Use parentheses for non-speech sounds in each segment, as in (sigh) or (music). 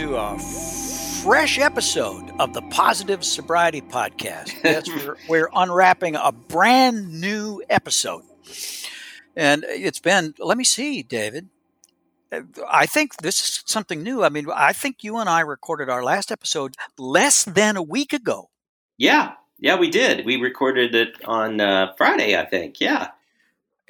to a fresh episode of the Positive Sobriety Podcast. (laughs) Yes, we're, we're unwrapping a brand new episode. And it's been, let me see, David. I think this is something new. I mean, I think you and I recorded our last episode less than a week ago. Yeah, yeah, we did. We recorded it on uh, Friday, I think. Yeah.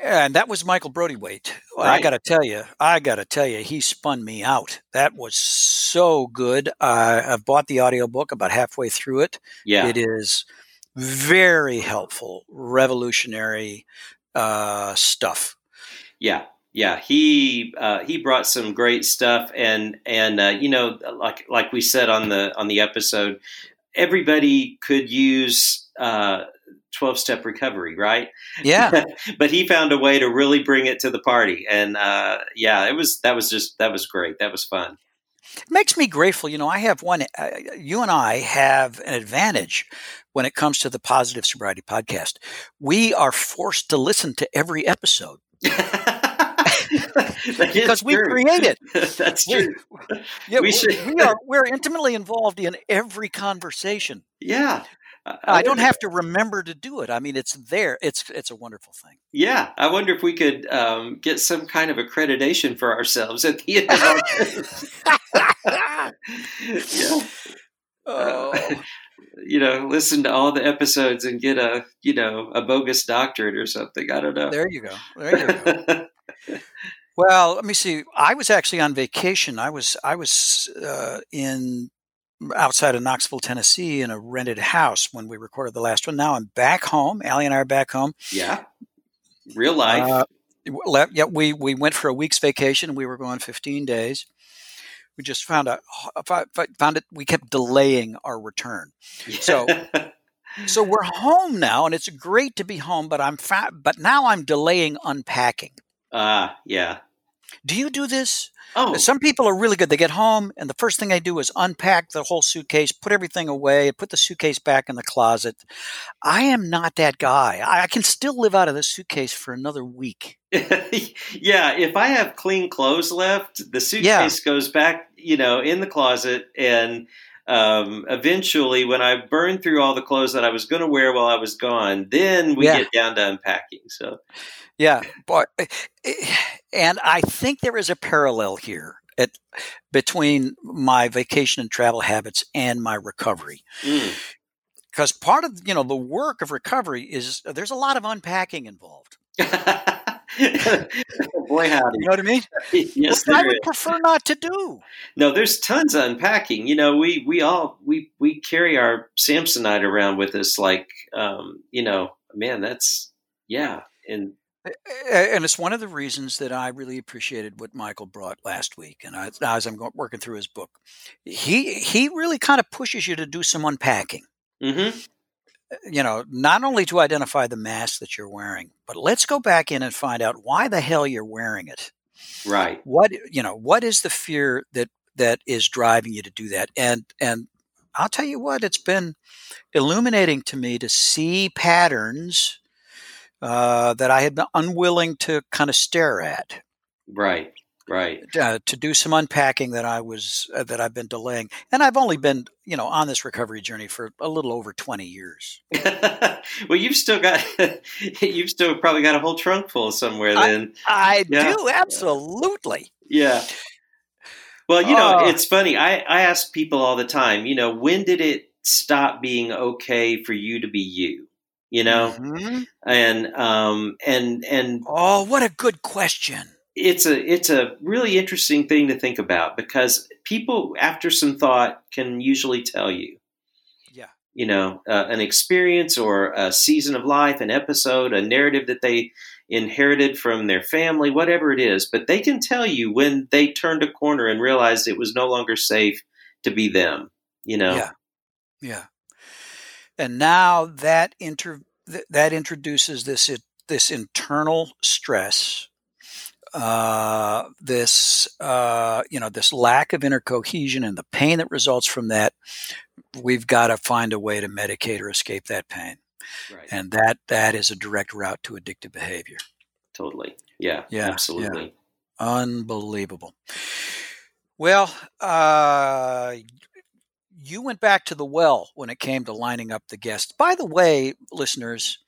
And that was Michael Brody-Waite. Well, I got to tell you, I got to tell you, he spun me out. That was so good. Uh, I've bought the audiobook about halfway through it. Yeah. It is very helpful, revolutionary uh, stuff. Yeah, yeah. He uh, he brought some great stuff, and and uh, you know, like like we said on the on the episode, everybody could use twelve step recovery, right? Yeah. (laughs) but he found a way to really bring it to the party, and uh, yeah, it was that was just that was great. That was fun. It makes me grateful. You know, I have one, uh, you and I have an advantage when it comes to the Positive Sobriety Podcast. We are forced to listen to every episode (laughs) because we true. create it. (laughs) That's We- true. Yeah, We we, we are we're intimately involved in every conversation. Yeah. I don't have to remember to do it. I mean, it's there. It's it's a wonderful thing. Yeah, I wonder if we could um, get some kind of accreditation for ourselves at the end of our (laughs) (laughs) yeah. Oh, You know, listen to all the episodes and get a you know a bogus doctorate or something. I don't know. there you go. There you go. (laughs) Well, let me see. I was actually on vacation. I was I was uh, in outside of Knoxville, Tennessee, in a rented house when we recorded the last one. Now I'm back home. Allie and I are back home. yeah, real life. Uh, yeah, we we went for a week's vacation. We were going 15 days. We just found fi- found it. We kept delaying our return. so- (laughs) So we're home now, and it's great to be home. But I'm fa- but now I'm delaying unpacking. ah, yeah. Do you do this? Oh, Some people are really good. They get home, and the first thing they do is unpack the whole suitcase, put everything away, put the suitcase back in the closet. I am not that guy. I, I can still live out of this suitcase for another week. (laughs) yeah. If I have clean clothes left, the suitcase goes back, you know, in the closet, and um, eventually, when I burn through all the clothes that I was going to wear while I was gone, then we Yeah. get down to unpacking. So, Yeah, but and I think there is a parallel here at, between my vacation and travel habits and my recovery. mm, Because part of you know the work of recovery is there's a lot of unpacking involved. (laughs) (laughs) boy, howdy. You know what I mean? (laughs) yes, Which I would is. prefer not to do. No, there's tons of unpacking. You know, we we all we we carry our Samsonite around with us, like, um, you know, man, that's yeah, and And it's one of the reasons that I really appreciated what Michael brought last week. And I, as I'm working through his book, he he really kind of pushes you to do some unpacking. hmm You know, not only to identify the mask that you're wearing, but let's go back in and find out why the hell you're wearing it. right. What you know, what is the fear that that is driving you to do that? And and I'll tell you what, it's been illuminating to me to see patterns uh, that I had been unwilling to kind of stare at. Right, right. uh, to do some unpacking that I was uh, that I've been delaying, and I've only been you know on this recovery journey for a little over twenty years. (laughs) well, you've still got (laughs) you've still probably got a whole trunk full somewhere. Then, I Yeah. do absolutely. yeah. Well, you know, Oh. it's funny. I, I ask people all the time, you know, when did it stop being okay for you to be you? You know, Mhm. and um, and and Oh, what a good question. It's a it's a really interesting thing to think about because people, after some thought, can usually tell you. Yeah. you know, uh, an experience or a season of life, an episode, a narrative that they inherited from their family, whatever it is. But they can tell you when they turned a corner and realized it was no longer safe to be them. You know, Yeah. Yeah. And now that inter th- that introduces this it, this internal stress, uh, this uh, you know this lack of inner cohesion and the pain that results from that. We've got to find a way to medicate or escape that pain, right? and that that is a direct route to addictive behavior. totally. Yeah, Yeah, absolutely. Unbelievable. Well, uh, you went back to the well when it came to lining up the guests. By the way, listeners,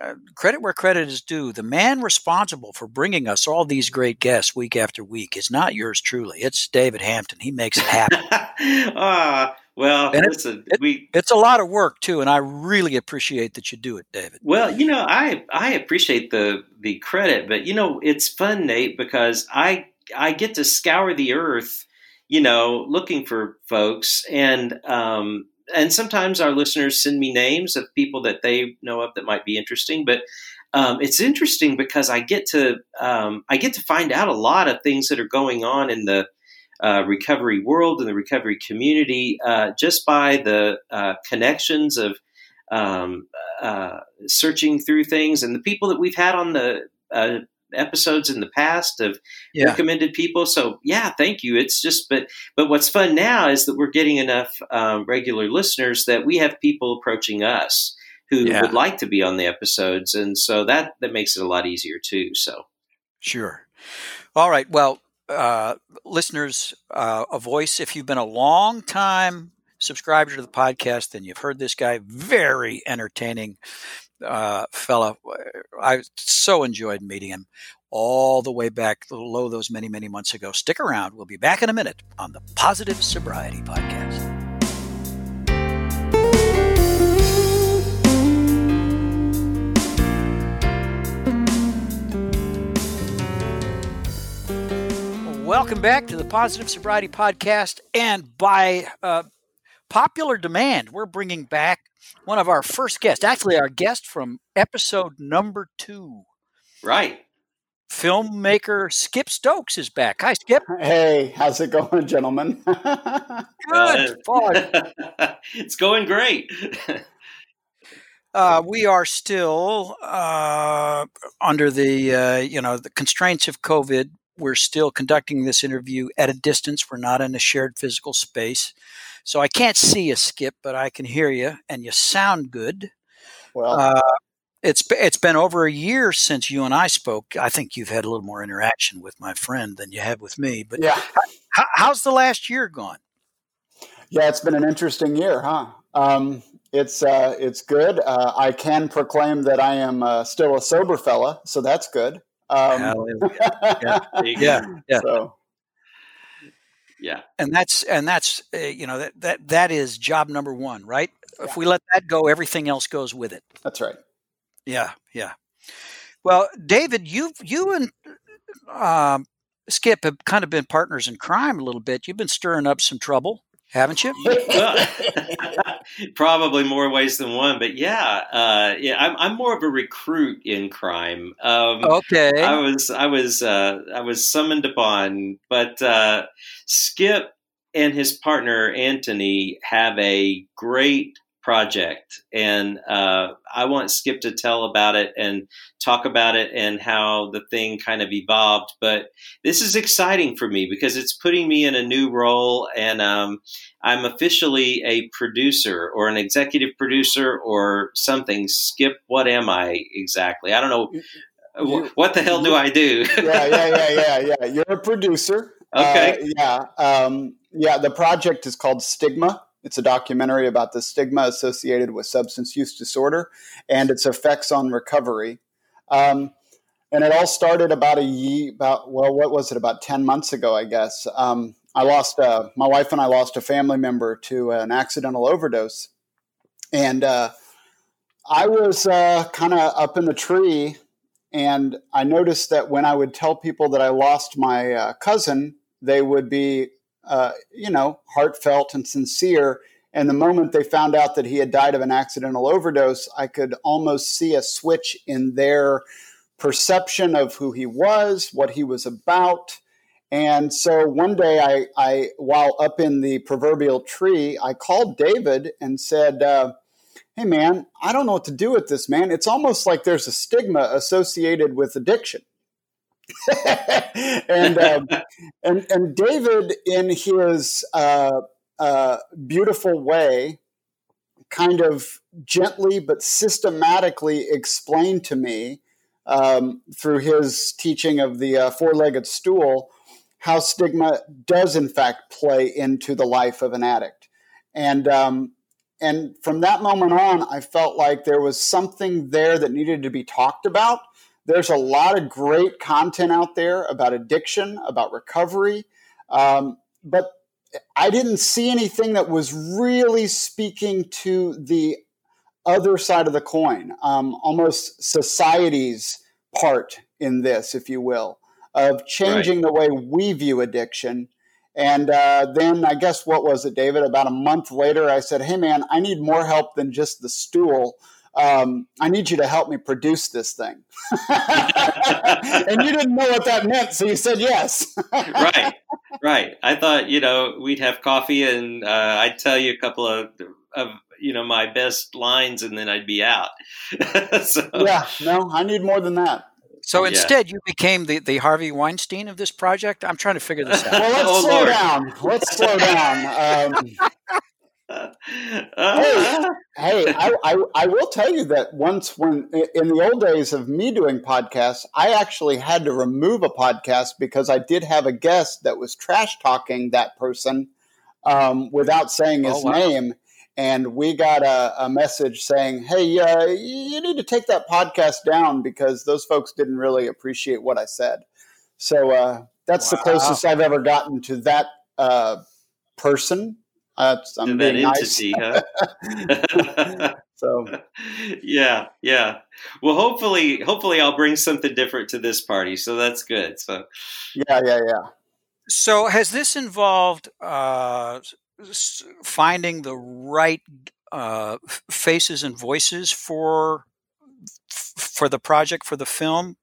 uh, credit where credit is due. The man responsible for bringing us all these great guests week after week is not yours truly. It's David Hampton. He makes it happen. (laughs) ah, well, And listen, it- we it's a lot of work too, and I really appreciate that you do it, David. Well, you know, I I appreciate the the credit, but you know, it's fun, Nate, because I I get to scour the earth, you know, looking for folks, and um, and sometimes our listeners send me names of people that they know of that might be interesting, but. Um, it's interesting because I get to um, I get to find out a lot of things that are going on in the uh, recovery world and the recovery community uh, just by the uh, connections of um, uh, searching through things, and the people that we've had on the uh, episodes in the past have Yeah. recommended people. So yeah, thank you. It's just, but but what's fun now is that we're getting enough um, regular listeners that we have people approaching us who Yeah. would like to be on the episodes, and so that that makes it a lot easier too. So Sure. All right. Well, uh, listeners, uh, a voice. If you've been a long time subscriber to the podcast, then you've heard this guy. Very entertaining uh, fella. I so enjoyed meeting him all the way back lo those many many months ago. Stick around. We'll be back in a minute on the Positive Sobriety Podcast. Welcome back to the Positive Sobriety Podcast. And by uh, popular demand, we're bringing back one of our first guests, actually, our guest from episode number two. right, Filmmaker Skip Stokes is back. Hi, Skip. Hey, how's it going, gentlemen? (laughs) Good. Uh, (laughs) it's going great. (laughs) uh, we are still uh, under the uh, you know the constraints of COVID. We're still conducting this interview at a distance. We're not in a shared physical space, so I can't see you, Skip, but I can hear you, and you sound good. well, Uh, it's it's been over a year since you and I spoke. I think you've had a little more interaction with my friend than you have with me. But yeah, how, how's the last year gone? yeah, it's been an interesting year, huh? Um, it's uh, it's good. Uh, I can proclaim that I am uh, still a sober fella, so that's good. Um, Hallelujah. There. (laughs) Yeah, yeah. So yeah. and that's and that's uh, you know that that that is job number one, right? If we let that go, everything else goes with it. that's right. Yeah, yeah. Well, David, you you and um, Skip have kind of been partners in crime a little bit. You've been stirring up some trouble, haven't you? Well, (laughs) probably more ways than one, but yeah, uh, yeah. I'm, I'm more of a recruit in crime. Um, Okay. I was, I was, uh, I was summoned upon, but uh, Skip and his partner Anthony have a great project, and uh, I want Skip to tell about it and talk about it and how the thing kind of evolved. But this is exciting for me because it's putting me in a new role, and um, I'm officially a producer or an executive producer or something. Skip, what am I exactly? I don't know. You- what the hell do I do? yeah, yeah, yeah, yeah, yeah. You're a producer. (laughs) Okay. Uh, yeah. Um, yeah. The project is called Stigma. It's a documentary about the stigma associated with substance use disorder and its effects on recovery. Um, and it all started about a year, about well, what was it? About ten months ago, I guess. Um, I lost uh, my wife and I lost a family member to an accidental overdose, and uh, I was uh, kind of up in the tree, and I noticed that when I would tell people that I lost my uh, cousin, they would be, uh, you know, heartfelt and sincere. And the moment they found out that he had died of an accidental overdose, I could almost see a switch in their perception of who he was, what he was about. And so one day, I, I while up in the proverbial tree, I called David and said, uh, "Hey, man, I don't know what to do with this, man. It's almost like there's a stigma associated with addiction." (laughs) and um, and and David, in his uh, uh, beautiful way, kind of gently but systematically explained to me um, through his teaching of the uh, four-legged stool how stigma does in fact play into the life of an addict. And um, and from that moment on i felt like there was something there that needed to be talked about there's a lot of great content out there about addiction about recovery um, but i didn't see anything that was really speaking to the other side of the coin um, almost society's part in this if you will of changing right. the way we view addiction. And uh, then I guess what was it, David? About a month later, I said, "Hey, man, I need more help than just the stool. Um, I need you to help me produce this thing." (laughs) and you didn't know what that meant, so you said yes. (laughs) right, right. I thought you know we'd have coffee, and uh, I'd tell you a couple of of you know my best lines, and then I'd be out. (laughs) so. Yeah, no, I need more than that. So instead, yeah. you became the, the Harvey Weinstein of this project. I'm trying to figure this out. well, let's oh, slow Lord. down. Let's slow down. Um, hey, (laughs) hey I, I, I, will tell you that once, when in the old days of me doing podcasts, I actually had to remove a podcast because I did have a guest that was trash talking that person um, without saying his oh, wow. name and we got a, a message saying, "Hey, uh, you need to take that podcast down because those folks didn't really appreciate what I said." So uh, that's wow. the closest I've ever gotten to that uh, person. I'm that entity, nice. huh? (laughs) so, (laughs) yeah, yeah. Well, hopefully, hopefully, I'll bring something different to this party. So that's good. So, yeah, yeah, yeah. So, has this involved uh, finding the right uh, faces and voices for for the project for the film?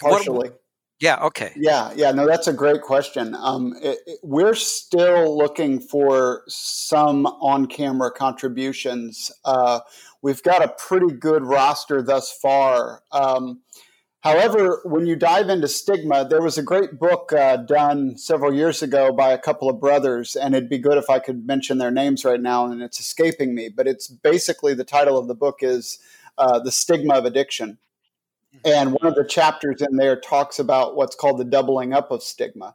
Partially. What, yeah. Okay. Yeah. Yeah. No, that's a great question. Um, it, it, we're still looking for some on-camera contributions. Uh, we've got a pretty good roster thus far. Um, However, when you dive into stigma, there was a great book uh, done several years ago by a couple of brothers, and it'd be good if I could mention their names right now, and it's escaping me. But it's basically the title of the book is uh, The Stigma of Addiction. And one of the chapters in there talks about what's called the doubling up of stigma.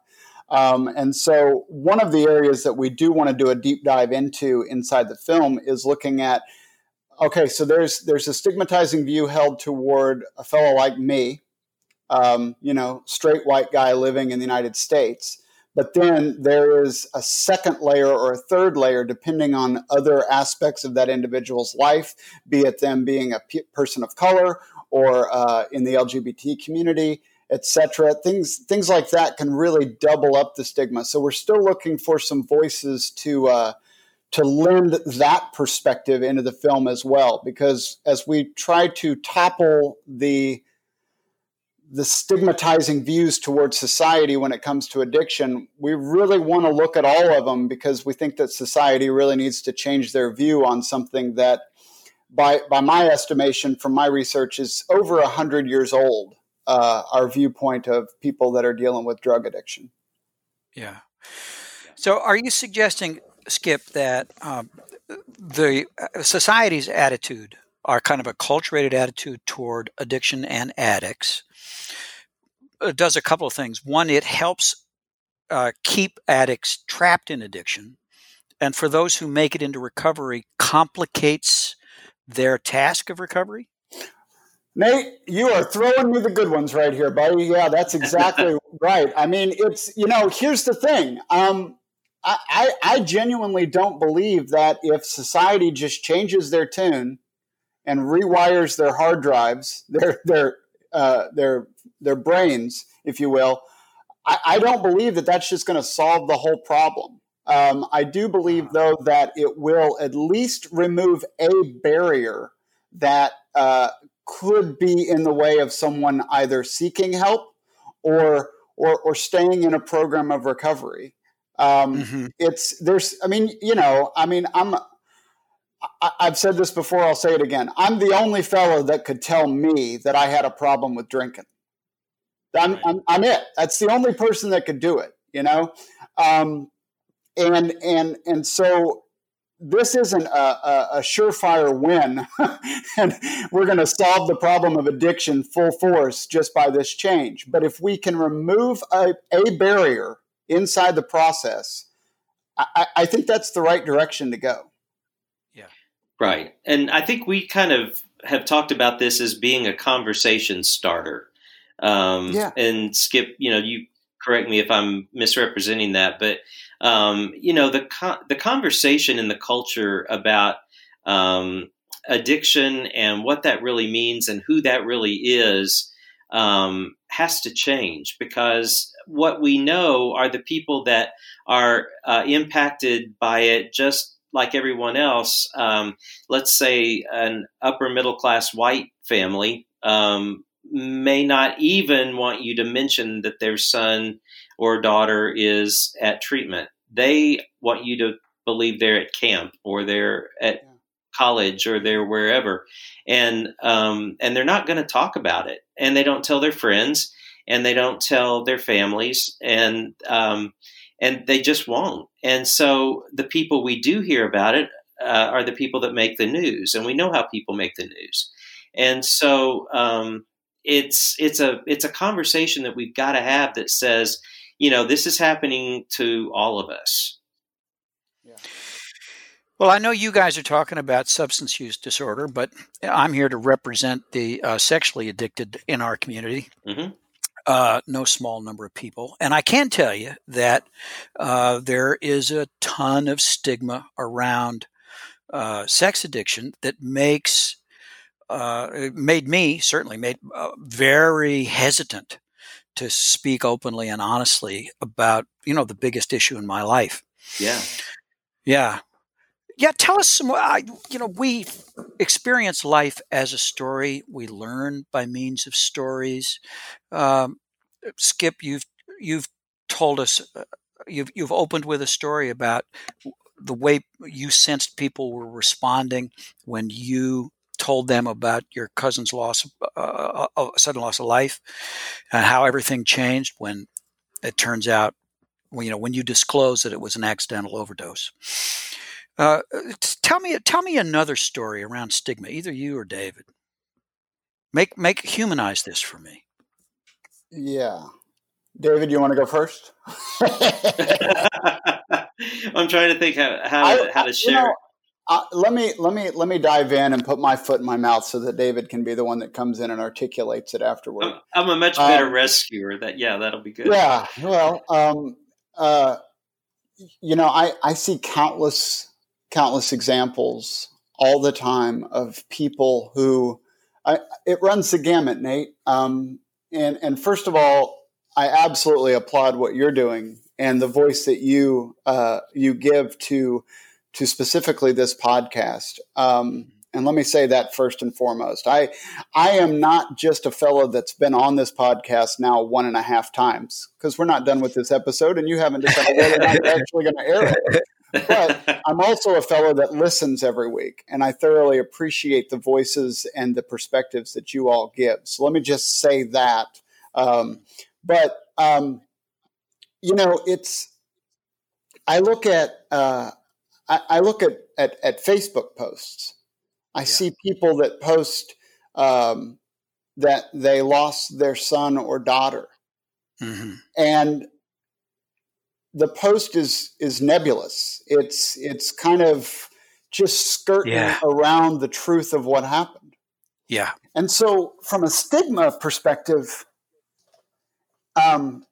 Um, and so, one of the areas that we do want to do a deep dive into inside the film is looking at okay, so there's there's a stigmatizing view held toward a fellow like me, um, you know, straight white guy living in the United States. But then there is a second layer or a third layer, depending on other aspects of that individual's life, be it them being a person of color or uh, in the LGBT community, etc. Things things like that can really double up the stigma. So we're still looking for some voices to uh, to lend that perspective into the film as well because as we try to topple the the stigmatizing views towards society when it comes to addiction we really want to look at all of them because we think that society really needs to change their view on something that by by my estimation from my research is over 100 years old uh, our viewpoint of people that are dealing with drug addiction yeah so are you suggesting Skip, that um, the uh, society's attitude, our kind of a culturated attitude toward addiction and addicts, uh, does a couple of things. One, it helps uh, keep addicts trapped in addiction, and for those who make it into recovery, complicates their task of recovery. Nate, you are throwing me the good ones right here, buddy. Yeah, that's exactly (laughs) right. I mean, it's you know, here's the thing. Um, I, I, I genuinely don't believe that if society just changes their tune and rewires their hard drives, (laughs) their their uh, their their brains, if you will, I, I don't believe that that's just going to solve the whole problem. Um, I do believe, though, that it will at least remove a barrier that uh, could be in the way of someone either seeking help or or, or staying in a program of recovery. Um, mm-hmm. It's there's, I mean, you know, I mean, I'm. I, I've said this before. I'll say it again. I'm the only fellow that could tell me that I had a problem with drinking. I'm, I'm, I'm it. That's the only person that could do it. You know, um, and and and so this isn't a, a, a surefire win, (laughs) and we're going to solve the problem of addiction full force just by this change. But if we can remove a, a barrier inside the process, I, I think that's the right direction to go. Yeah. Right. And I think we kind of have talked about this as being a conversation starter. Um, yeah. And Skip, you know, you correct me if I'm misrepresenting that, but um, you know the the conversation in the culture about um, addiction and what that really means and who that really is um, has to change because what we know are the people that are uh, impacted by it just like everyone else. Um, let's say an upper middle class white family um, may not even want you to mention that their son or daughter is at treatment. They want you to believe they're at camp or they're at college or they're wherever, and um, and they're not going to talk about it, and they don't tell their friends, and they don't tell their families, and um, and they just won't. And so the people we do hear about it uh, are the people that make the news, and we know how people make the news. And so um, it's it's a it's a conversation that we've got to have that says you know, this is happening to all of us. Yeah. Well, I know you guys are talking about substance use disorder, but I'm here to represent the uh, sexually addicted in our community. Mm-hmm. Uh, no small number of people. And I can tell you that uh, there is a ton of stigma around uh, sex addiction that makes, uh, made me, certainly made uh, very hesitant to speak openly and honestly about you know the biggest issue in my life. Yeah, yeah, yeah. Tell us some. I, you know, we experience life as a story. We learn by means of stories. Um, Skip, you've you've told us. Uh, you've you've opened with a story about the way you sensed people were responding when you told them about your cousin's loss, uh, uh, uh, sudden loss of life, and how everything changed when it turns out, you know, when you disclose that it was an accidental overdose. Uh, tell me, tell me another story around stigma, either you or David. Make make humanize this for me. Yeah, David, you want to go first? (laughs) I'm trying to think how how, to, how to share. You know, uh, let me let me let me dive in and put my foot in my mouth so that David can be the one that comes in and articulates it afterward. I'm, a much better um, rescuer. That yeah, that'll be good. Yeah, well, um, uh, you know, I I see countless countless examples all the time of people who I, it runs the gamut, Nate. Um, and and first of all, I absolutely applaud what you're doing and the voice that you uh, you give to to specifically this podcast. Um, and let me say that first and foremost. I I am not just a fellow that's been on this podcast now one and a half times because we're not done with this episode, and you haven't decided whether I'm actually going to air it. But I'm also a fellow that listens every week, and I thoroughly appreciate the voices and the perspectives that you all give. So let me just say that. Um, but um, you know, it's I look at. Uh, I, I look at, at, at Facebook posts. I yeah. see people that post um, that they lost their son or daughter, mm-hmm. and the post is is nebulous. It's it's kind of just skirting yeah. around the truth of what happened. Yeah. And so, from a stigma perspective, um,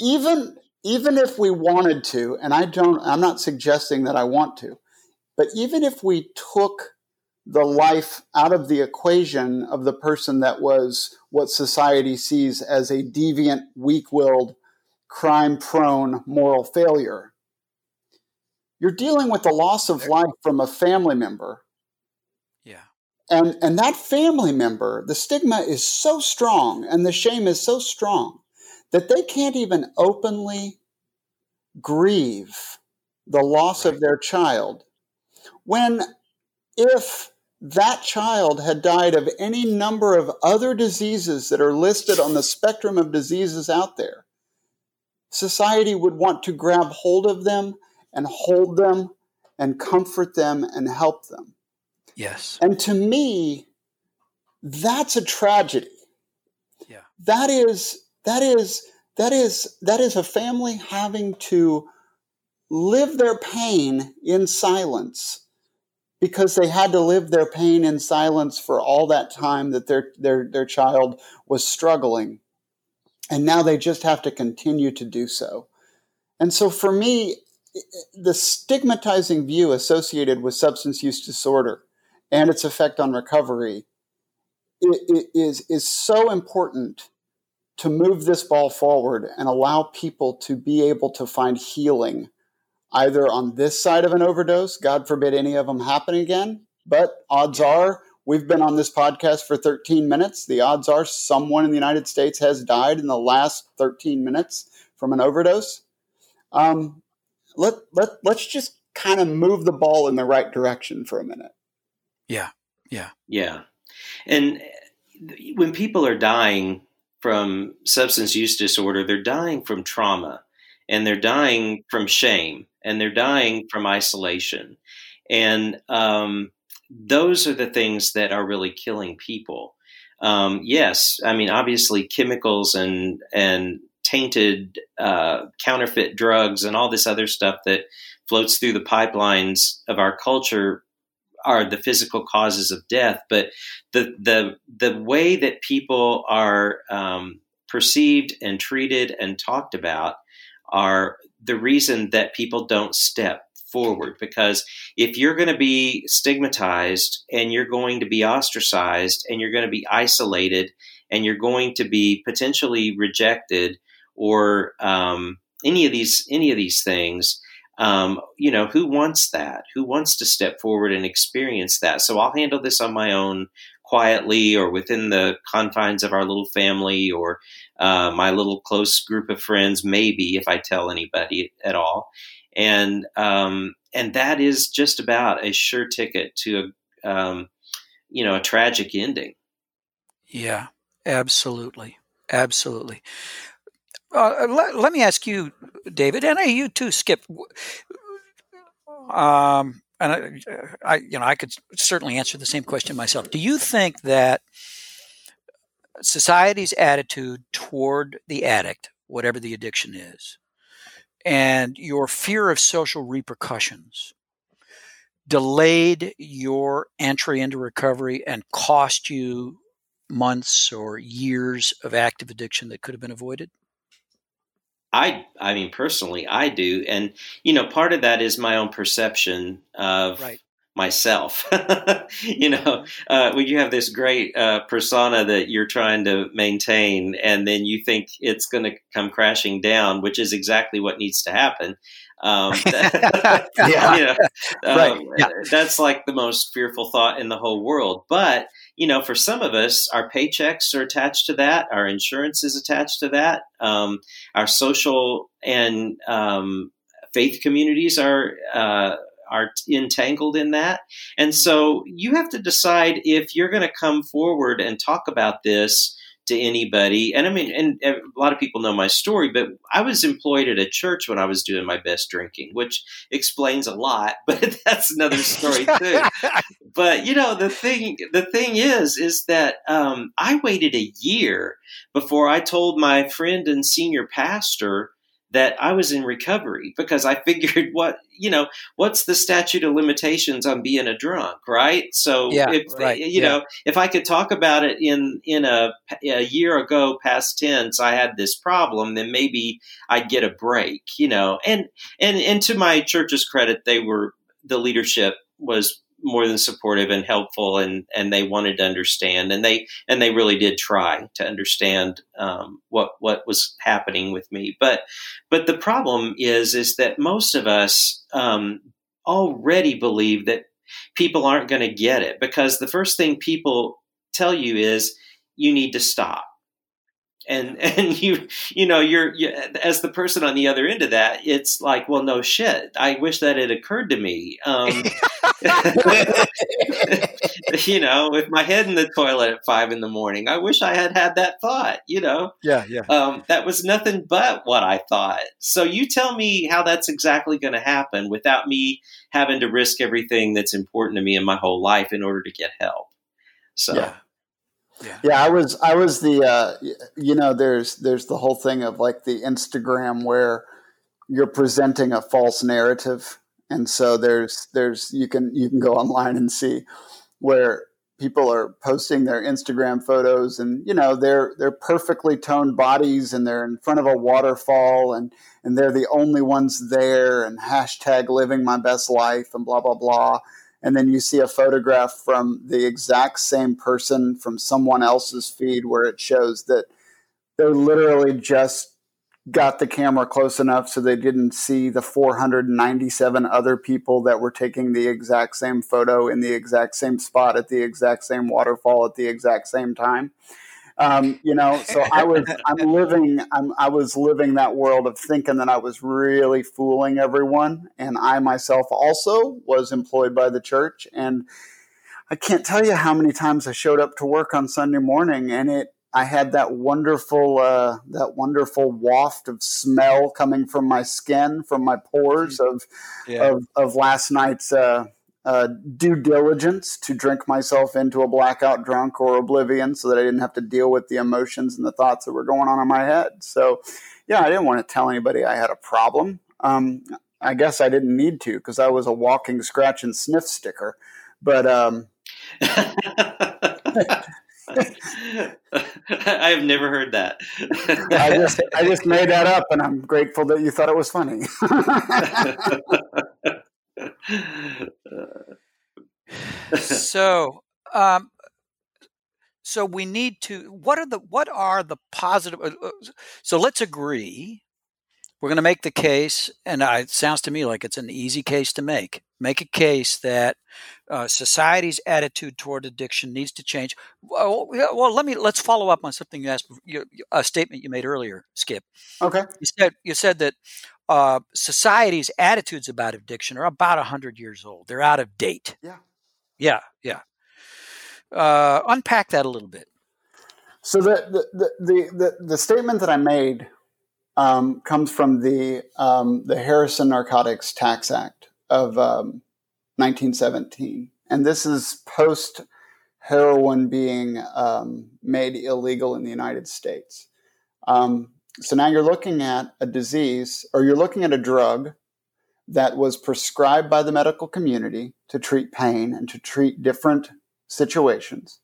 even even if we wanted to, and I don't, I'm not suggesting that I want to, but even if we took the life out of the equation of the person that was what society sees as a deviant, weak willed, crime prone moral failure, you're dealing with the loss of life from a family member. Yeah. And, and that family member, the stigma is so strong and the shame is so strong that they can't even openly grieve the loss of their child when if that child had died of any number of other diseases that are listed on the spectrum of diseases out there, society would want to grab hold of them and hold them and comfort them and help them. Yes. And to me, that's a tragedy. Yeah. That is that is that is that is a family having to live their pain in silence because they had to live their pain in silence for all that time that their their their child was struggling. And now they just have to continue to do so. And so for me the stigmatizing view associated with substance use disorder and its effect on recovery is is so important to move this ball forward and allow people to be able to find healing either on this side of an overdose, God forbid any of them happen again. But odds are, we've been on this podcast for 13 minutes. The odds are someone in the United States has died in the last 13 minutes from an overdose. Um, let, let, let's just kind of move the ball in the right direction for a minute. Yeah. Yeah. Yeah. And when people are dying from substance use disorder, they're dying from trauma and they're dying from shame and they're dying from isolation. And um, those are the things that are really killing people. Um, yes, I mean obviously chemicals and and tainted uh, counterfeit drugs and all this other stuff that floats through the pipelines of our culture are the physical causes of death. But the the the way that people are um, perceived and treated and talked about are the reason that people don't step forward because if you're going to be stigmatized and you're going to be ostracized and you're going to be isolated and you're going to be potentially rejected or um, any of these any of these things um, you know who wants that who wants to step forward and experience that so i'll handle this on my own quietly or within the confines of our little family or uh, my little close group of friends, maybe if I tell anybody at all. And um, and that is just about a sure ticket to a um, you know a tragic ending. Yeah, absolutely, absolutely. Uh, let, let, me ask you, David, and you too, Skip. Um, and I, I, you know, I could certainly answer the same question myself. Do you think that society's attitude toward the addict, whatever the addiction is, and your fear of social repercussions delayed your entry into recovery and cost you months or years of active addiction that could have been avoided? I, I mean, personally, I do, and you know, part of that is my own perception of right myself. (laughs) you know, uh, when you have this great uh, persona that you're trying to maintain, and then you think it's going to come crashing down, which is exactly what needs to happen. Um, (laughs) yeah. (laughs) You know, right. Um, yeah. That's like the most fearful thought in the whole world. But, you know, for some of us, our paychecks are attached to that, our insurance is attached to that, um, our social and um, faith communities are. Uh, are entangled in that. And so you have to decide if you're going to come forward and talk about this to anybody. And I mean, and a lot of people know my story, but I was employed at a church when I was doing my best drinking, which explains a lot, (laughs) but that's another story too. (laughs) but you know, the thing, the thing is, is that um, I waited a year before I told my friend and senior pastor that I was in recovery because I (laughs) figured what you know what's the statute of limitations on being a drunk, right? So yeah, if right, you yeah. know if I could talk about it in in a, a year ago past tense, I had this problem, then maybe I'd get a break, you know. And and and to my church's credit, they were the leadership was more than supportive and helpful and and they wanted to understand and they and they really did try to understand um, what what was happening with me. But but the problem is is that most of us um, already believe that people aren't going to get it because the first thing people tell you is you need to stop. And (laughs) and you you know you're you, as the person on the other end of that it's like well no shit. I wish that had occurred to me. Um, (laughs) (laughs) you know with my head in the toilet at five in the morning i wish i had had that thought you know? Yeah yeah. Um, that was nothing but what i thought. So you tell me how that's exactly going to happen without me having to risk everything that's important to me in my whole life in order to get help. So yeah. Yeah. yeah, I was I was the uh, you know there's there's the whole thing of like the Instagram where you're presenting a false narrative, and so there's there's you can you can go online and see where people are posting their Instagram photos and you know they're they're perfectly toned bodies and they're in front of a waterfall and and they're the only ones there and hashtag living my best life and blah blah blah. And then you see a photograph from the exact same person from someone else's feed where it shows that they're literally just got the camera close enough so they didn't see the 497 other people that were taking the exact same photo in the exact same spot at the exact same waterfall at the exact same time. Um, you know, so I was (laughs) I'm living I'm, I was living that world of thinking that I was really fooling everyone, and I myself also was employed by the church, and I can't tell you how many times I showed up to work on Sunday morning, and it I had that wonderful uh, that wonderful waft of smell coming from my skin, from my pores of yeah. of, of last night's uh, uh, due diligence to drink myself into a blackout drunk or oblivion so that I didn't have to deal with the emotions and the thoughts that were going on in my head. So, yeah, I didn't want to tell anybody I had a problem. Um, I guess I didn't need to because I was a walking scratch and sniff sticker. But um, (laughs) (laughs) (laughs) I have never heard that. (laughs) I just I just made that up, and I'm grateful that you thought it was funny. (laughs) so um, so we need to what are the what are the positive uh, uh, so let's agree we're going to make the case and it sounds to me like it's an easy case to make make a case that uh, society's attitude toward addiction needs to change well, well, let me let's follow up on something you asked a statement you made earlier skip okay you said you said that uh, society's attitudes about addiction are about 100 years old. They're out of date. Yeah. Yeah, yeah. Uh, unpack that a little bit. So the the the the, the statement that I made um, comes from the um, the Harrison Narcotics Tax Act of um, 1917, and this is post heroin being um, made illegal in the United States. Um, so now you're looking at a disease or you're looking at a drug that was prescribed by the medical community to treat pain and to treat different situations.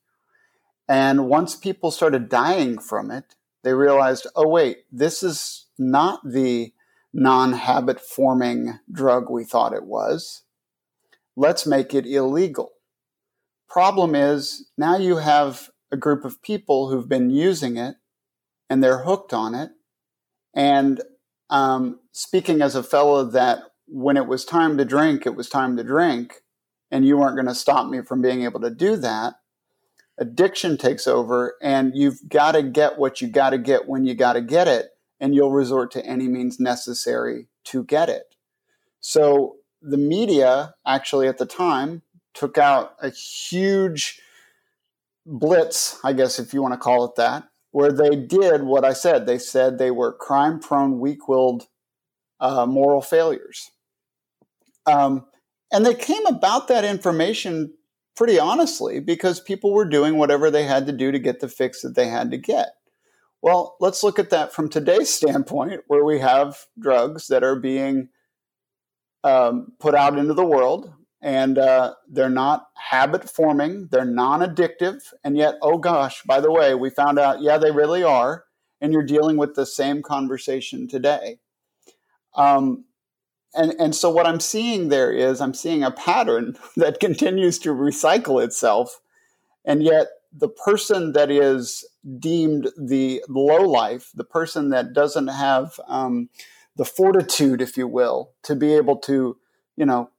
And once people started dying from it, they realized, oh, wait, this is not the non habit forming drug we thought it was. Let's make it illegal. Problem is, now you have a group of people who've been using it and they're hooked on it and um, speaking as a fellow that when it was time to drink, it was time to drink, and you weren't going to stop me from being able to do that, addiction takes over, and you've got to get what you got to get when you got to get it, and you'll resort to any means necessary to get it. So the media actually at the time took out a huge blitz, I guess, if you want to call it that, where they did what I said. They said they were crime prone, weak willed uh, moral failures. Um, and they came about that information pretty honestly because people were doing whatever they had to do to get the fix that they had to get. Well, let's look at that from today's (laughs) standpoint, where we have drugs that are being um, put out into the world and uh, they're not habit forming, they're non addictive, and yet, oh gosh, by the way, we found out, yeah, they really are, and you're dealing with the same conversation today. Um, and, and so, what I'm seeing there is, I'm seeing a pattern (laughs) that continues to recycle itself, and yet, the person that is deemed the low life, the person that doesn't have um, the fortitude, if you will, to be able to, you know,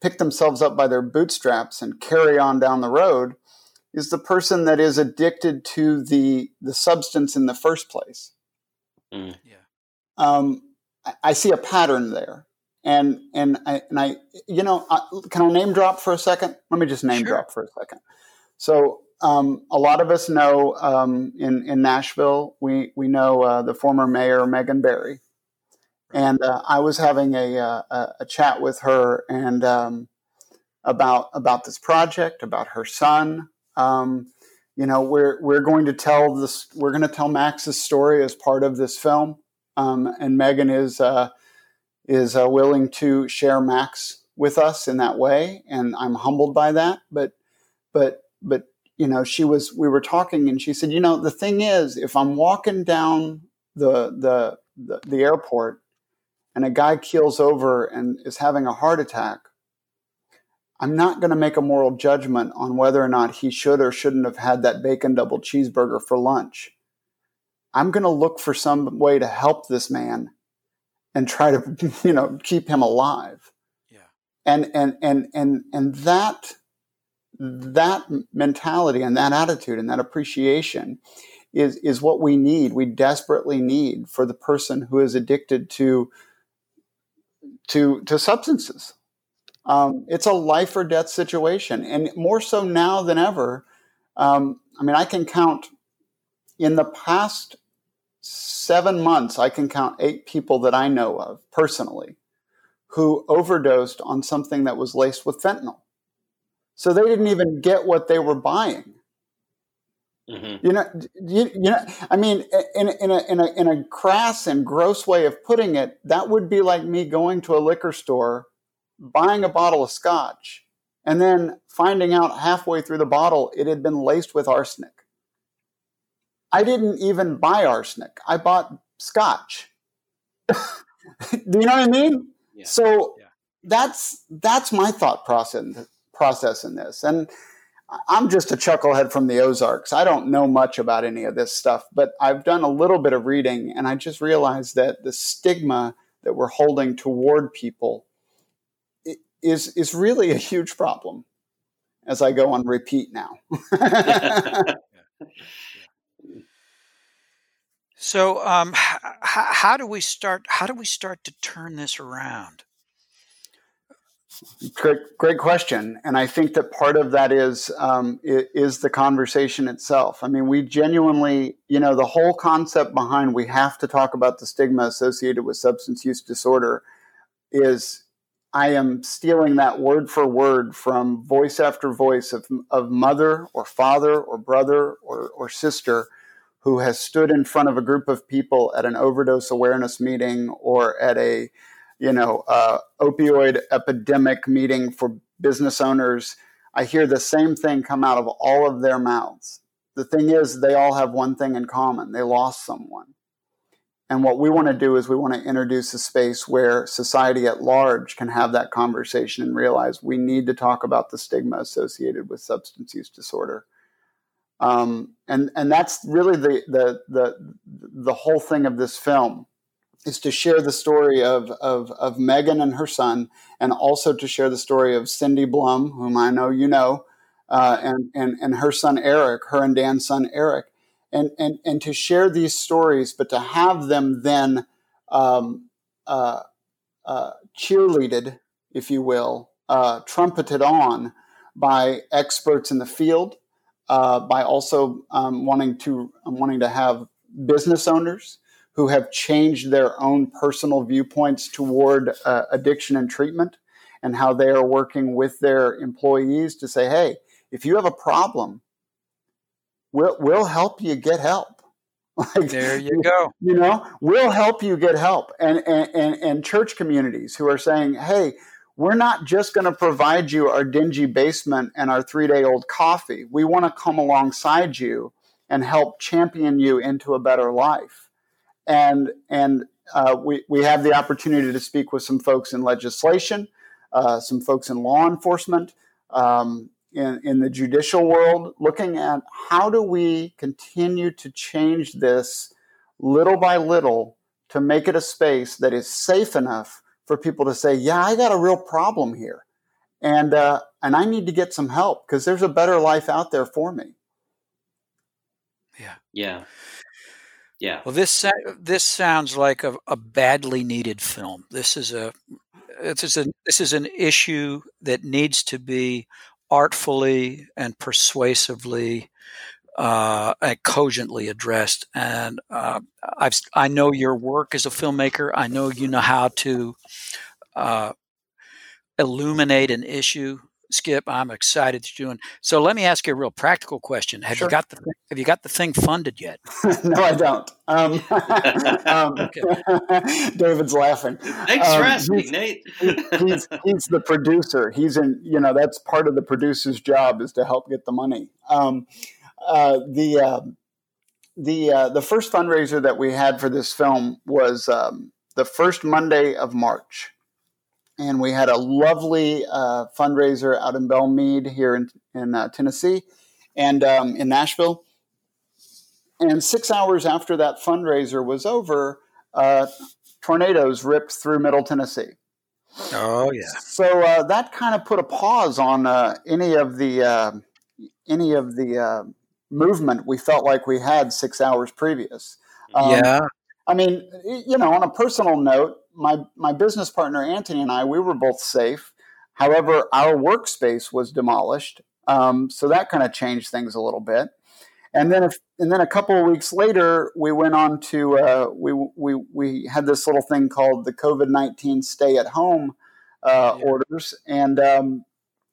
pick themselves up by their bootstraps and carry on down the road is the person that is addicted to the the substance in the first place. Mm. Yeah. Um, I, I, see a pattern there, and and I and I you know I, can I name drop for a second? Let me just name sure. drop for a second. So um, a lot of us know um, in in Nashville we we know uh, the former mayor Megan Barry, and uh, I was having a, uh, a, a chat with her and um, about about this project, about her son. Um, you know, we're we're going to tell this. We're going to tell Max's story as part of this film, um, and Megan is uh, is uh, willing to share Max with us in that way, and I'm humbled by that. But but but you know, she was. We were talking, and she said, you know, the thing is, if I'm walking down the the, the, the airport and a guy keels over and is having a heart attack, I'm not going to make a moral judgment on whether or not he should or shouldn't have had that bacon double cheeseburger for lunch. I'm going to look for some way to help this man and try to, (laughs) you know, keep him alive. Yeah. And and and and and that that mentality and that attitude and that appreciation is is what we need. We desperately need for the person who is addicted to to to substances. Um, it's a life or death situation, and more so now than ever. Um, I mean, I can count in the past seven months. I can count eight people that I know of personally who overdosed on something that was laced with fentanyl. So they didn't even get what they were buying. Mm-hmm. You know, you, you know. I mean, in, in a in a in a crass and gross way of putting it, that would be like me going to a liquor store, buying a bottle of scotch, and then finding out halfway through the bottle it had been laced with arsenic. I didn't even buy arsenic. I bought scotch. (laughs) Do you know what I mean? Yeah. So yeah. that's that's my thought process process in this, and I'm just a chucklehead from the Ozarks. I don't know much about any of this stuff, but I've done a little bit of reading and I just realized that the stigma that we're holding toward people is is really a huge problem as I go on repeat now. (laughs) so um, h- how do we start how do we start to turn this around? Great, great question, and I think that part of that is um, is the conversation itself. I mean, we genuinely, you know, the whole concept behind we have to talk about the stigma associated with substance use disorder is I am stealing that word for word from voice after voice of, of mother or father or brother or, or sister who has stood in front of a group of people at an overdose awareness meeting or at a you know, uh, opioid epidemic meeting for business owners, I hear the same thing come out of all of their mouths. The thing is, they all have one thing in common they lost someone. And what we want to do is we want to introduce a space where society at large can have that conversation and realize we need to talk about the stigma associated with substance use disorder. Um, and and that's really the, the the the whole thing of this film is to share the story of, of, of Megan and her son, and also to share the story of Cindy Blum, whom I know you know, uh, and, and, and her son Eric, her and Dan's son Eric, and, and, and to share these stories, but to have them then um, uh, uh, cheerleaded, if you will, uh, trumpeted on by experts in the field, uh, by also um, wanting to um, wanting to have business owners who have changed their own personal viewpoints toward uh, addiction and treatment and how they are working with their employees to say, hey, if you have a problem, we'll, we'll help you get help. (laughs) Like, there you go. You know, we'll help you get help. And, and, and, and church communities who are saying, hey, we're not just going to provide you our dingy basement and our three day old coffee. We want to come alongside you and help champion you into a better life. And, and uh, we, we have the opportunity to speak with some folks in legislation, uh, some folks in law enforcement, um, in, in the judicial world, looking at how do we continue to change this little by little to make it a space that is safe enough for people to say, "Yeah, I got a real problem here, and uh, and I need to get some help because there's a better life out there for me." Yeah, yeah, yeah. Well, this this sounds like a, a badly needed film. This is a this is a this is an issue that needs to be artfully and persuasively uh, and cogently addressed. And uh, I've I know your work as a filmmaker. I know you know how to uh, illuminate an issue. Skip, I'm excited that you're doing. So let me ask you a real practical question. Have sure. you got the Have you got the thing funded yet? (laughs) no, I don't. Um, (laughs) um, (laughs) David's laughing. Thanks um, for asking, Nate. he's he's the producer. He's in. You know, that's part of the producer's job is to help get the money. Um, uh, the uh, the uh, the first fundraiser that we had for this film was um, the first Monday of March and we had a lovely uh, fundraiser out in Belle Meade here in, in uh, Tennessee and um, in Nashville. And six hours after that fundraiser was over, uh, tornadoes ripped through Middle Tennessee. Oh yeah. So uh, that kind of put a pause on uh, any of the uh, any of the movement we felt like we had six hours previous. Um, yeah. I mean, you know, on a personal note, my my business partner Anthony and I we were both safe. However, our workspace was demolished, um, so that kind of changed things a little bit. And then, if, and then a couple of weeks later, we went on to uh, we we we had this little thing called the COVID nineteen stay at home uh, yeah. orders, and um,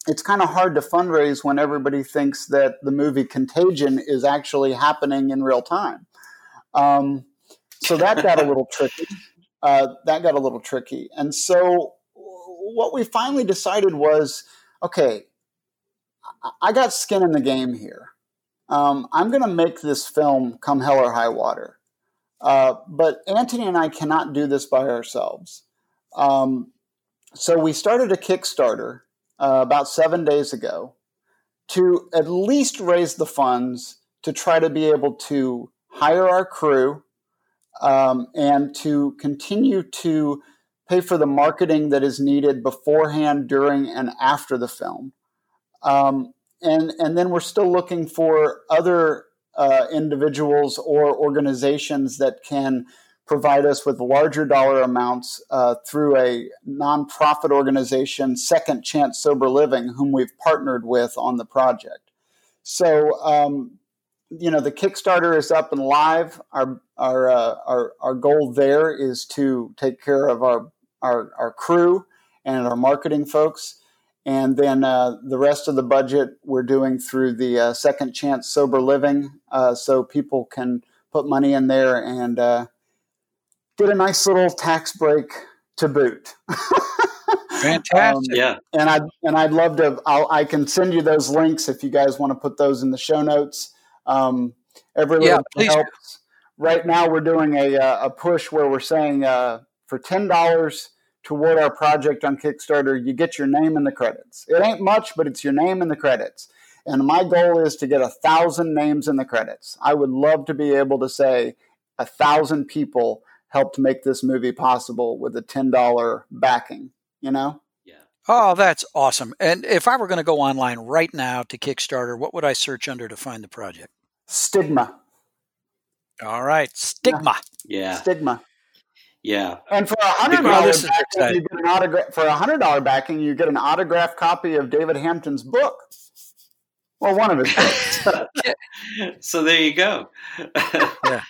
it's kind of hard to fundraise when everybody thinks that the movie Contagion is actually happening in real time. Um, so that got a little tricky (laughs) uh, that got a little tricky. And so what we finally decided was okay, I got skin in the game here. Um, I'm going to make this film come hell or high water. Uh, but Anthony and I cannot do this by ourselves. Um, so we started a Kickstarter uh, about seven days ago to at least raise the funds to try to be able to hire our crew um, and to continue to pay for the marketing that is needed beforehand, during, and after the film. Um, and, and then we're still looking for other uh, individuals or organizations that can provide us with larger dollar amounts uh, through a nonprofit organization, Second Chance Sober Living, whom we've partnered with on the project. So um, you know the Kickstarter is up and live. Our our uh, our our goal there is to take care of our our, our crew and our marketing folks, and then uh, the rest of the budget we're doing through the uh, Second Chance Sober Living, uh, so people can put money in there and uh, get a nice little tax break to boot. (laughs) Fantastic. Um, yeah. And I and I'd love to. I'll, I can send you those links if you guys want to put those in the show notes. Um, every little yeah, helps. Right now, we're doing a, uh, a push where we're saying uh, for ten dollars toward our project on Kickstarter, you get your name in the credits. It ain't much, but it's your name in the credits. And my goal is to get a thousand names in the credits. I would love to be able to say a thousand people helped make this movie possible with a ten dollar backing. You know. Yeah. Oh, that's awesome. And if I were going to go online right now to Kickstarter, what would I search under to find the project? Stigma. All right, stigma. Yeah. Stigma. Yeah. And for a hundred dollars backing, you get an autograph. For a hundred dollar backing, you get an autographed copy of David Hampton's book. Well, one of his books. (laughs) (laughs) so there you go. yeah.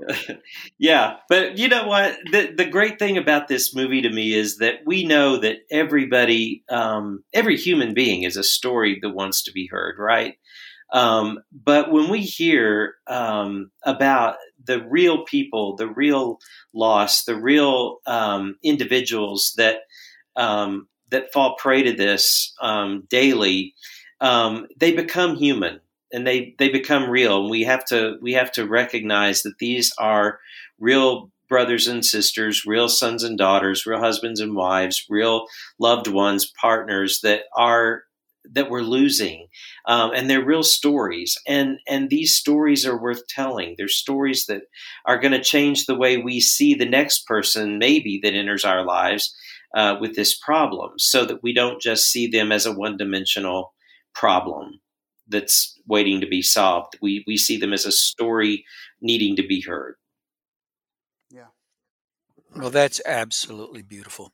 (laughs) yeah, but you know what? The the great thing about this movie to me is that we know that everybody, um, every human being, is a story that wants to be heard, right? Um, but when we hear um, about the real people, the real loss, the real um, individuals that um, that fall prey to this um, daily, um, they become human and they they become real. And we have to we have to recognize that these are real brothers and sisters, real sons and daughters, real husbands and wives, real loved ones, partners that are that we're losing, um, and they're real stories. And and these stories are worth telling. They're stories that are going to change the way we see the next person, maybe that enters our lives uh, with this problem, so that we don't just see them as a one dimensional problem that's waiting to be solved. We we see them as a story needing to be heard. Yeah. Well, that's absolutely beautiful.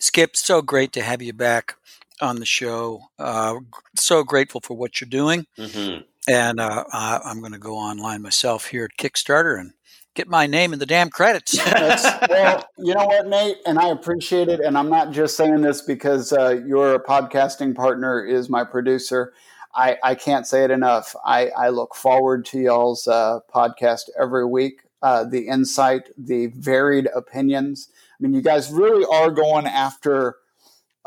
Skip, so great to have you back on the show. Uh, so grateful for what you're doing. Mm-hmm. And uh, I, I'm going to go online myself here at Kickstarter and get my name in the damn credits. (laughs) well, you know what, Nate, and I appreciate it. And I'm not just saying this because uh, your podcasting partner is my producer. I, I can't say it enough. I, I look forward to y'all's uh, podcast every week. Uh, the insight, the varied opinions. I mean, you guys really are going after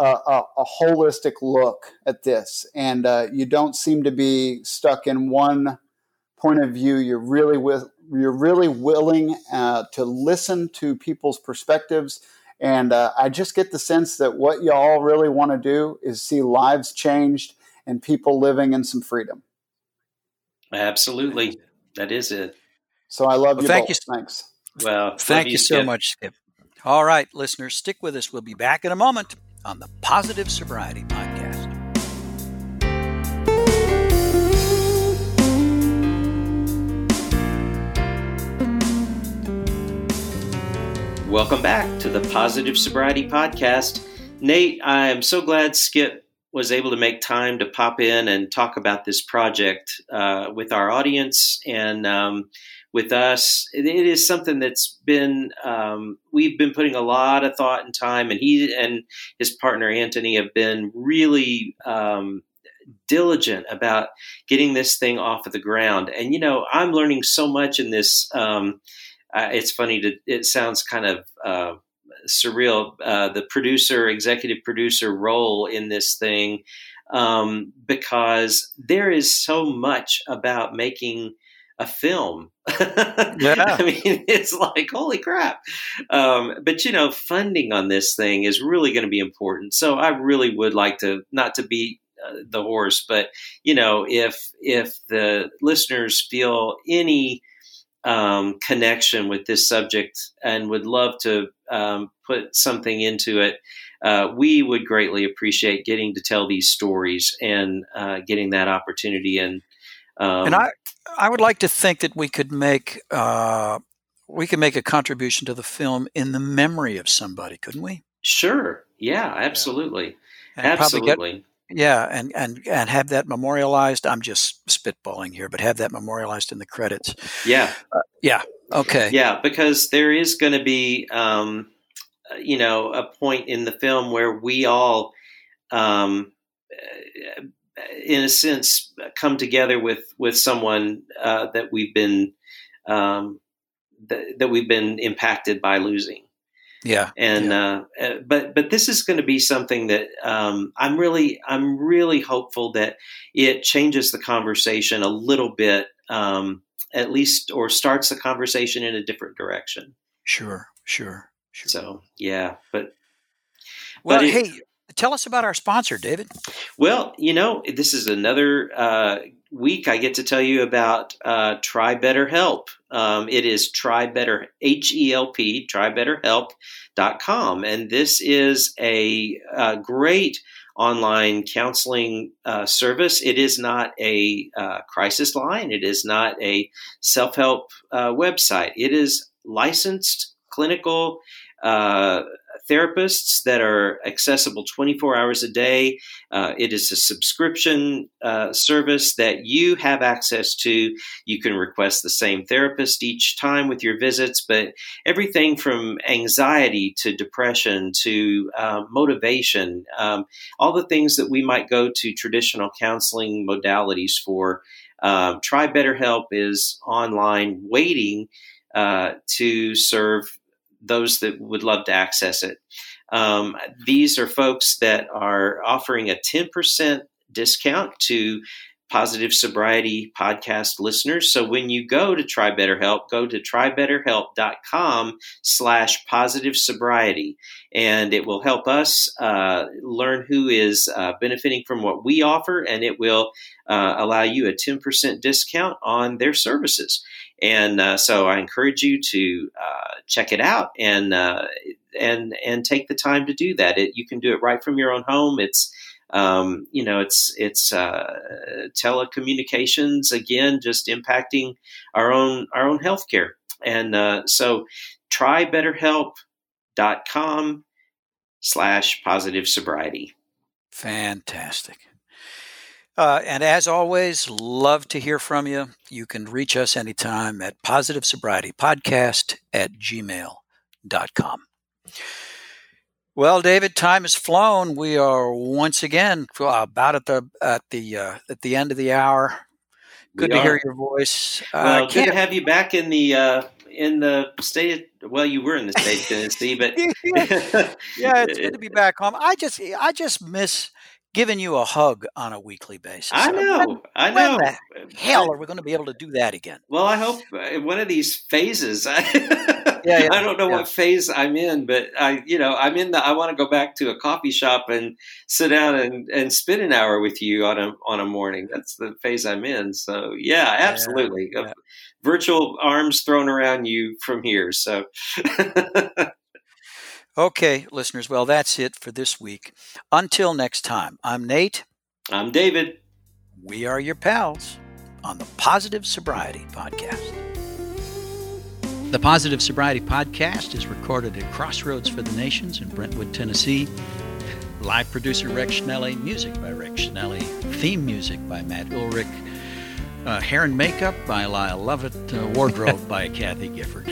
a, a, a holistic look at this, and uh, you don't seem to be stuck in one point of view. You're really with you're really willing uh, to listen to people's perspectives. And uh, I just get the sense that what y'all really want to do is see lives changed and people living in some freedom. Absolutely. That is it. So I love Well, you thank both. you. Thanks. Well, Thank love you so much, Skip. All right, listeners, stick with us. We'll be back in a moment on the Positive Sobriety Podcast. Welcome back to the Positive Sobriety Podcast. Nate, I am so glad Skip was able to make time to pop in and talk about this project uh, with our audience and um, with us. It, it is something that's been, um, we've been putting a lot of thought and time, and he and his partner Anthony have been really. Um, diligent about getting this thing off of the ground and you know i'm learning so much in this um, uh, it's funny to it sounds kind of uh, surreal uh, the producer executive producer role in this thing um, because there is so much about making a film (laughs) Yeah. i mean it's like holy crap um, but you know funding on this thing is really going to be important so i really would like to not to beat uh, the horse but you know if if the listeners feel any um, connection with this subject and would love to um, put something into it, uh, we would greatly appreciate getting to tell these stories and uh, getting that opportunity. And um, and I, I would like to think that we could make uh, we could make a contribution to the film in the memory of somebody, couldn't we? sure, yeah, absolutely, And probably get- absolutely, yeah, and, and and have that memorialized. I'm just spitballing here, but have that memorialized in the credits. yeah, Yeah. Okay. yeah, because there is going to be, um, uh, you know, a point in the film where we all, um, uh, in a sense, come together with with someone uh, that we've been um, that, that we've been impacted by losing. Yeah. And uh, uh, but but this is going to be something that um, I'm really I'm really hopeful that it changes the conversation a little bit, um, at least, or starts the conversation in a different direction. Sure. Sure. Sure. So yeah, but well, but it- hey, tell us about our sponsor, David. well, you know, this is another uh, week I get to tell you about uh, Try Better Help. Um, it is Try Better H E L P trybetterhelp.com, and this is a, uh great online counseling uh, service. It is not a uh, crisis line. It is not a self help uh, website. It is licensed clinical uh, therapists that are accessible 24 hours a day. Uh, it is a subscription uh, service that you have access to. You can request the same therapist each time with your visits, but everything from anxiety to depression to uh, motivation, um, all the things that we might go to traditional counseling modalities for. Um, Try BetterHelp is online waiting uh, to serve those that would love to access it. Um, these are folks that are offering a 10% discount to positive sobriety podcast listeners. So when you go to try BetterHelp, go to trybetterhelp.com slash positive sobriety, and it will help us uh, learn who is uh, benefiting from what we offer, and it will uh, allow you a 10% discount on their services. And uh, so I encourage you to uh, check it out and uh, and and take the time to do that. It, you can do it right from your own home. It's um, you know, it's it's uh, telecommunications again, just impacting our own our own healthcare. And uh, so, try BetterHelp.com slash positive sobriety. Fantastic. Uh, and as always, love to hear from you. You can reach us anytime at positive sobriety podcast at gmail.com. Well, David, time has flown. We are once again about at the at the uh, at the end of the hour. Good we to are. hear your voice. Uh, well, good to have you back in the uh, in the state. Of, well, you were in the state of Tennessee, but (laughs) yeah, it's good to be back home. I just I just miss giving you a hug on a weekly basis. I know. When, I know. Hell are we going to be able to do that again? Well, I hope uh, one of these phases. (laughs) yeah, yeah, I don't know yeah. what phase I'm in, but I, you know, I'm in the. I want to go back to a coffee shop and sit down and, and spend an hour with you on a on a morning. That's the phase I'm in. So yeah, absolutely. Yeah, Virtual arms thrown around you from here. So. (laughs) Okay, listeners, well, that's it for this week. Until next time, I'm Nate. I'm David. We are your pals on the Positive Sobriety Podcast. The Positive Sobriety Podcast is recorded at Crossroads for the Nations in Brentwood, Tennessee. Live producer Rex Schnelly, music by Rex Schnelly, theme music by Matt Ulrich, uh, hair and makeup by Lyle Lovett, uh, wardrobe (laughs) by Kathy Gifford.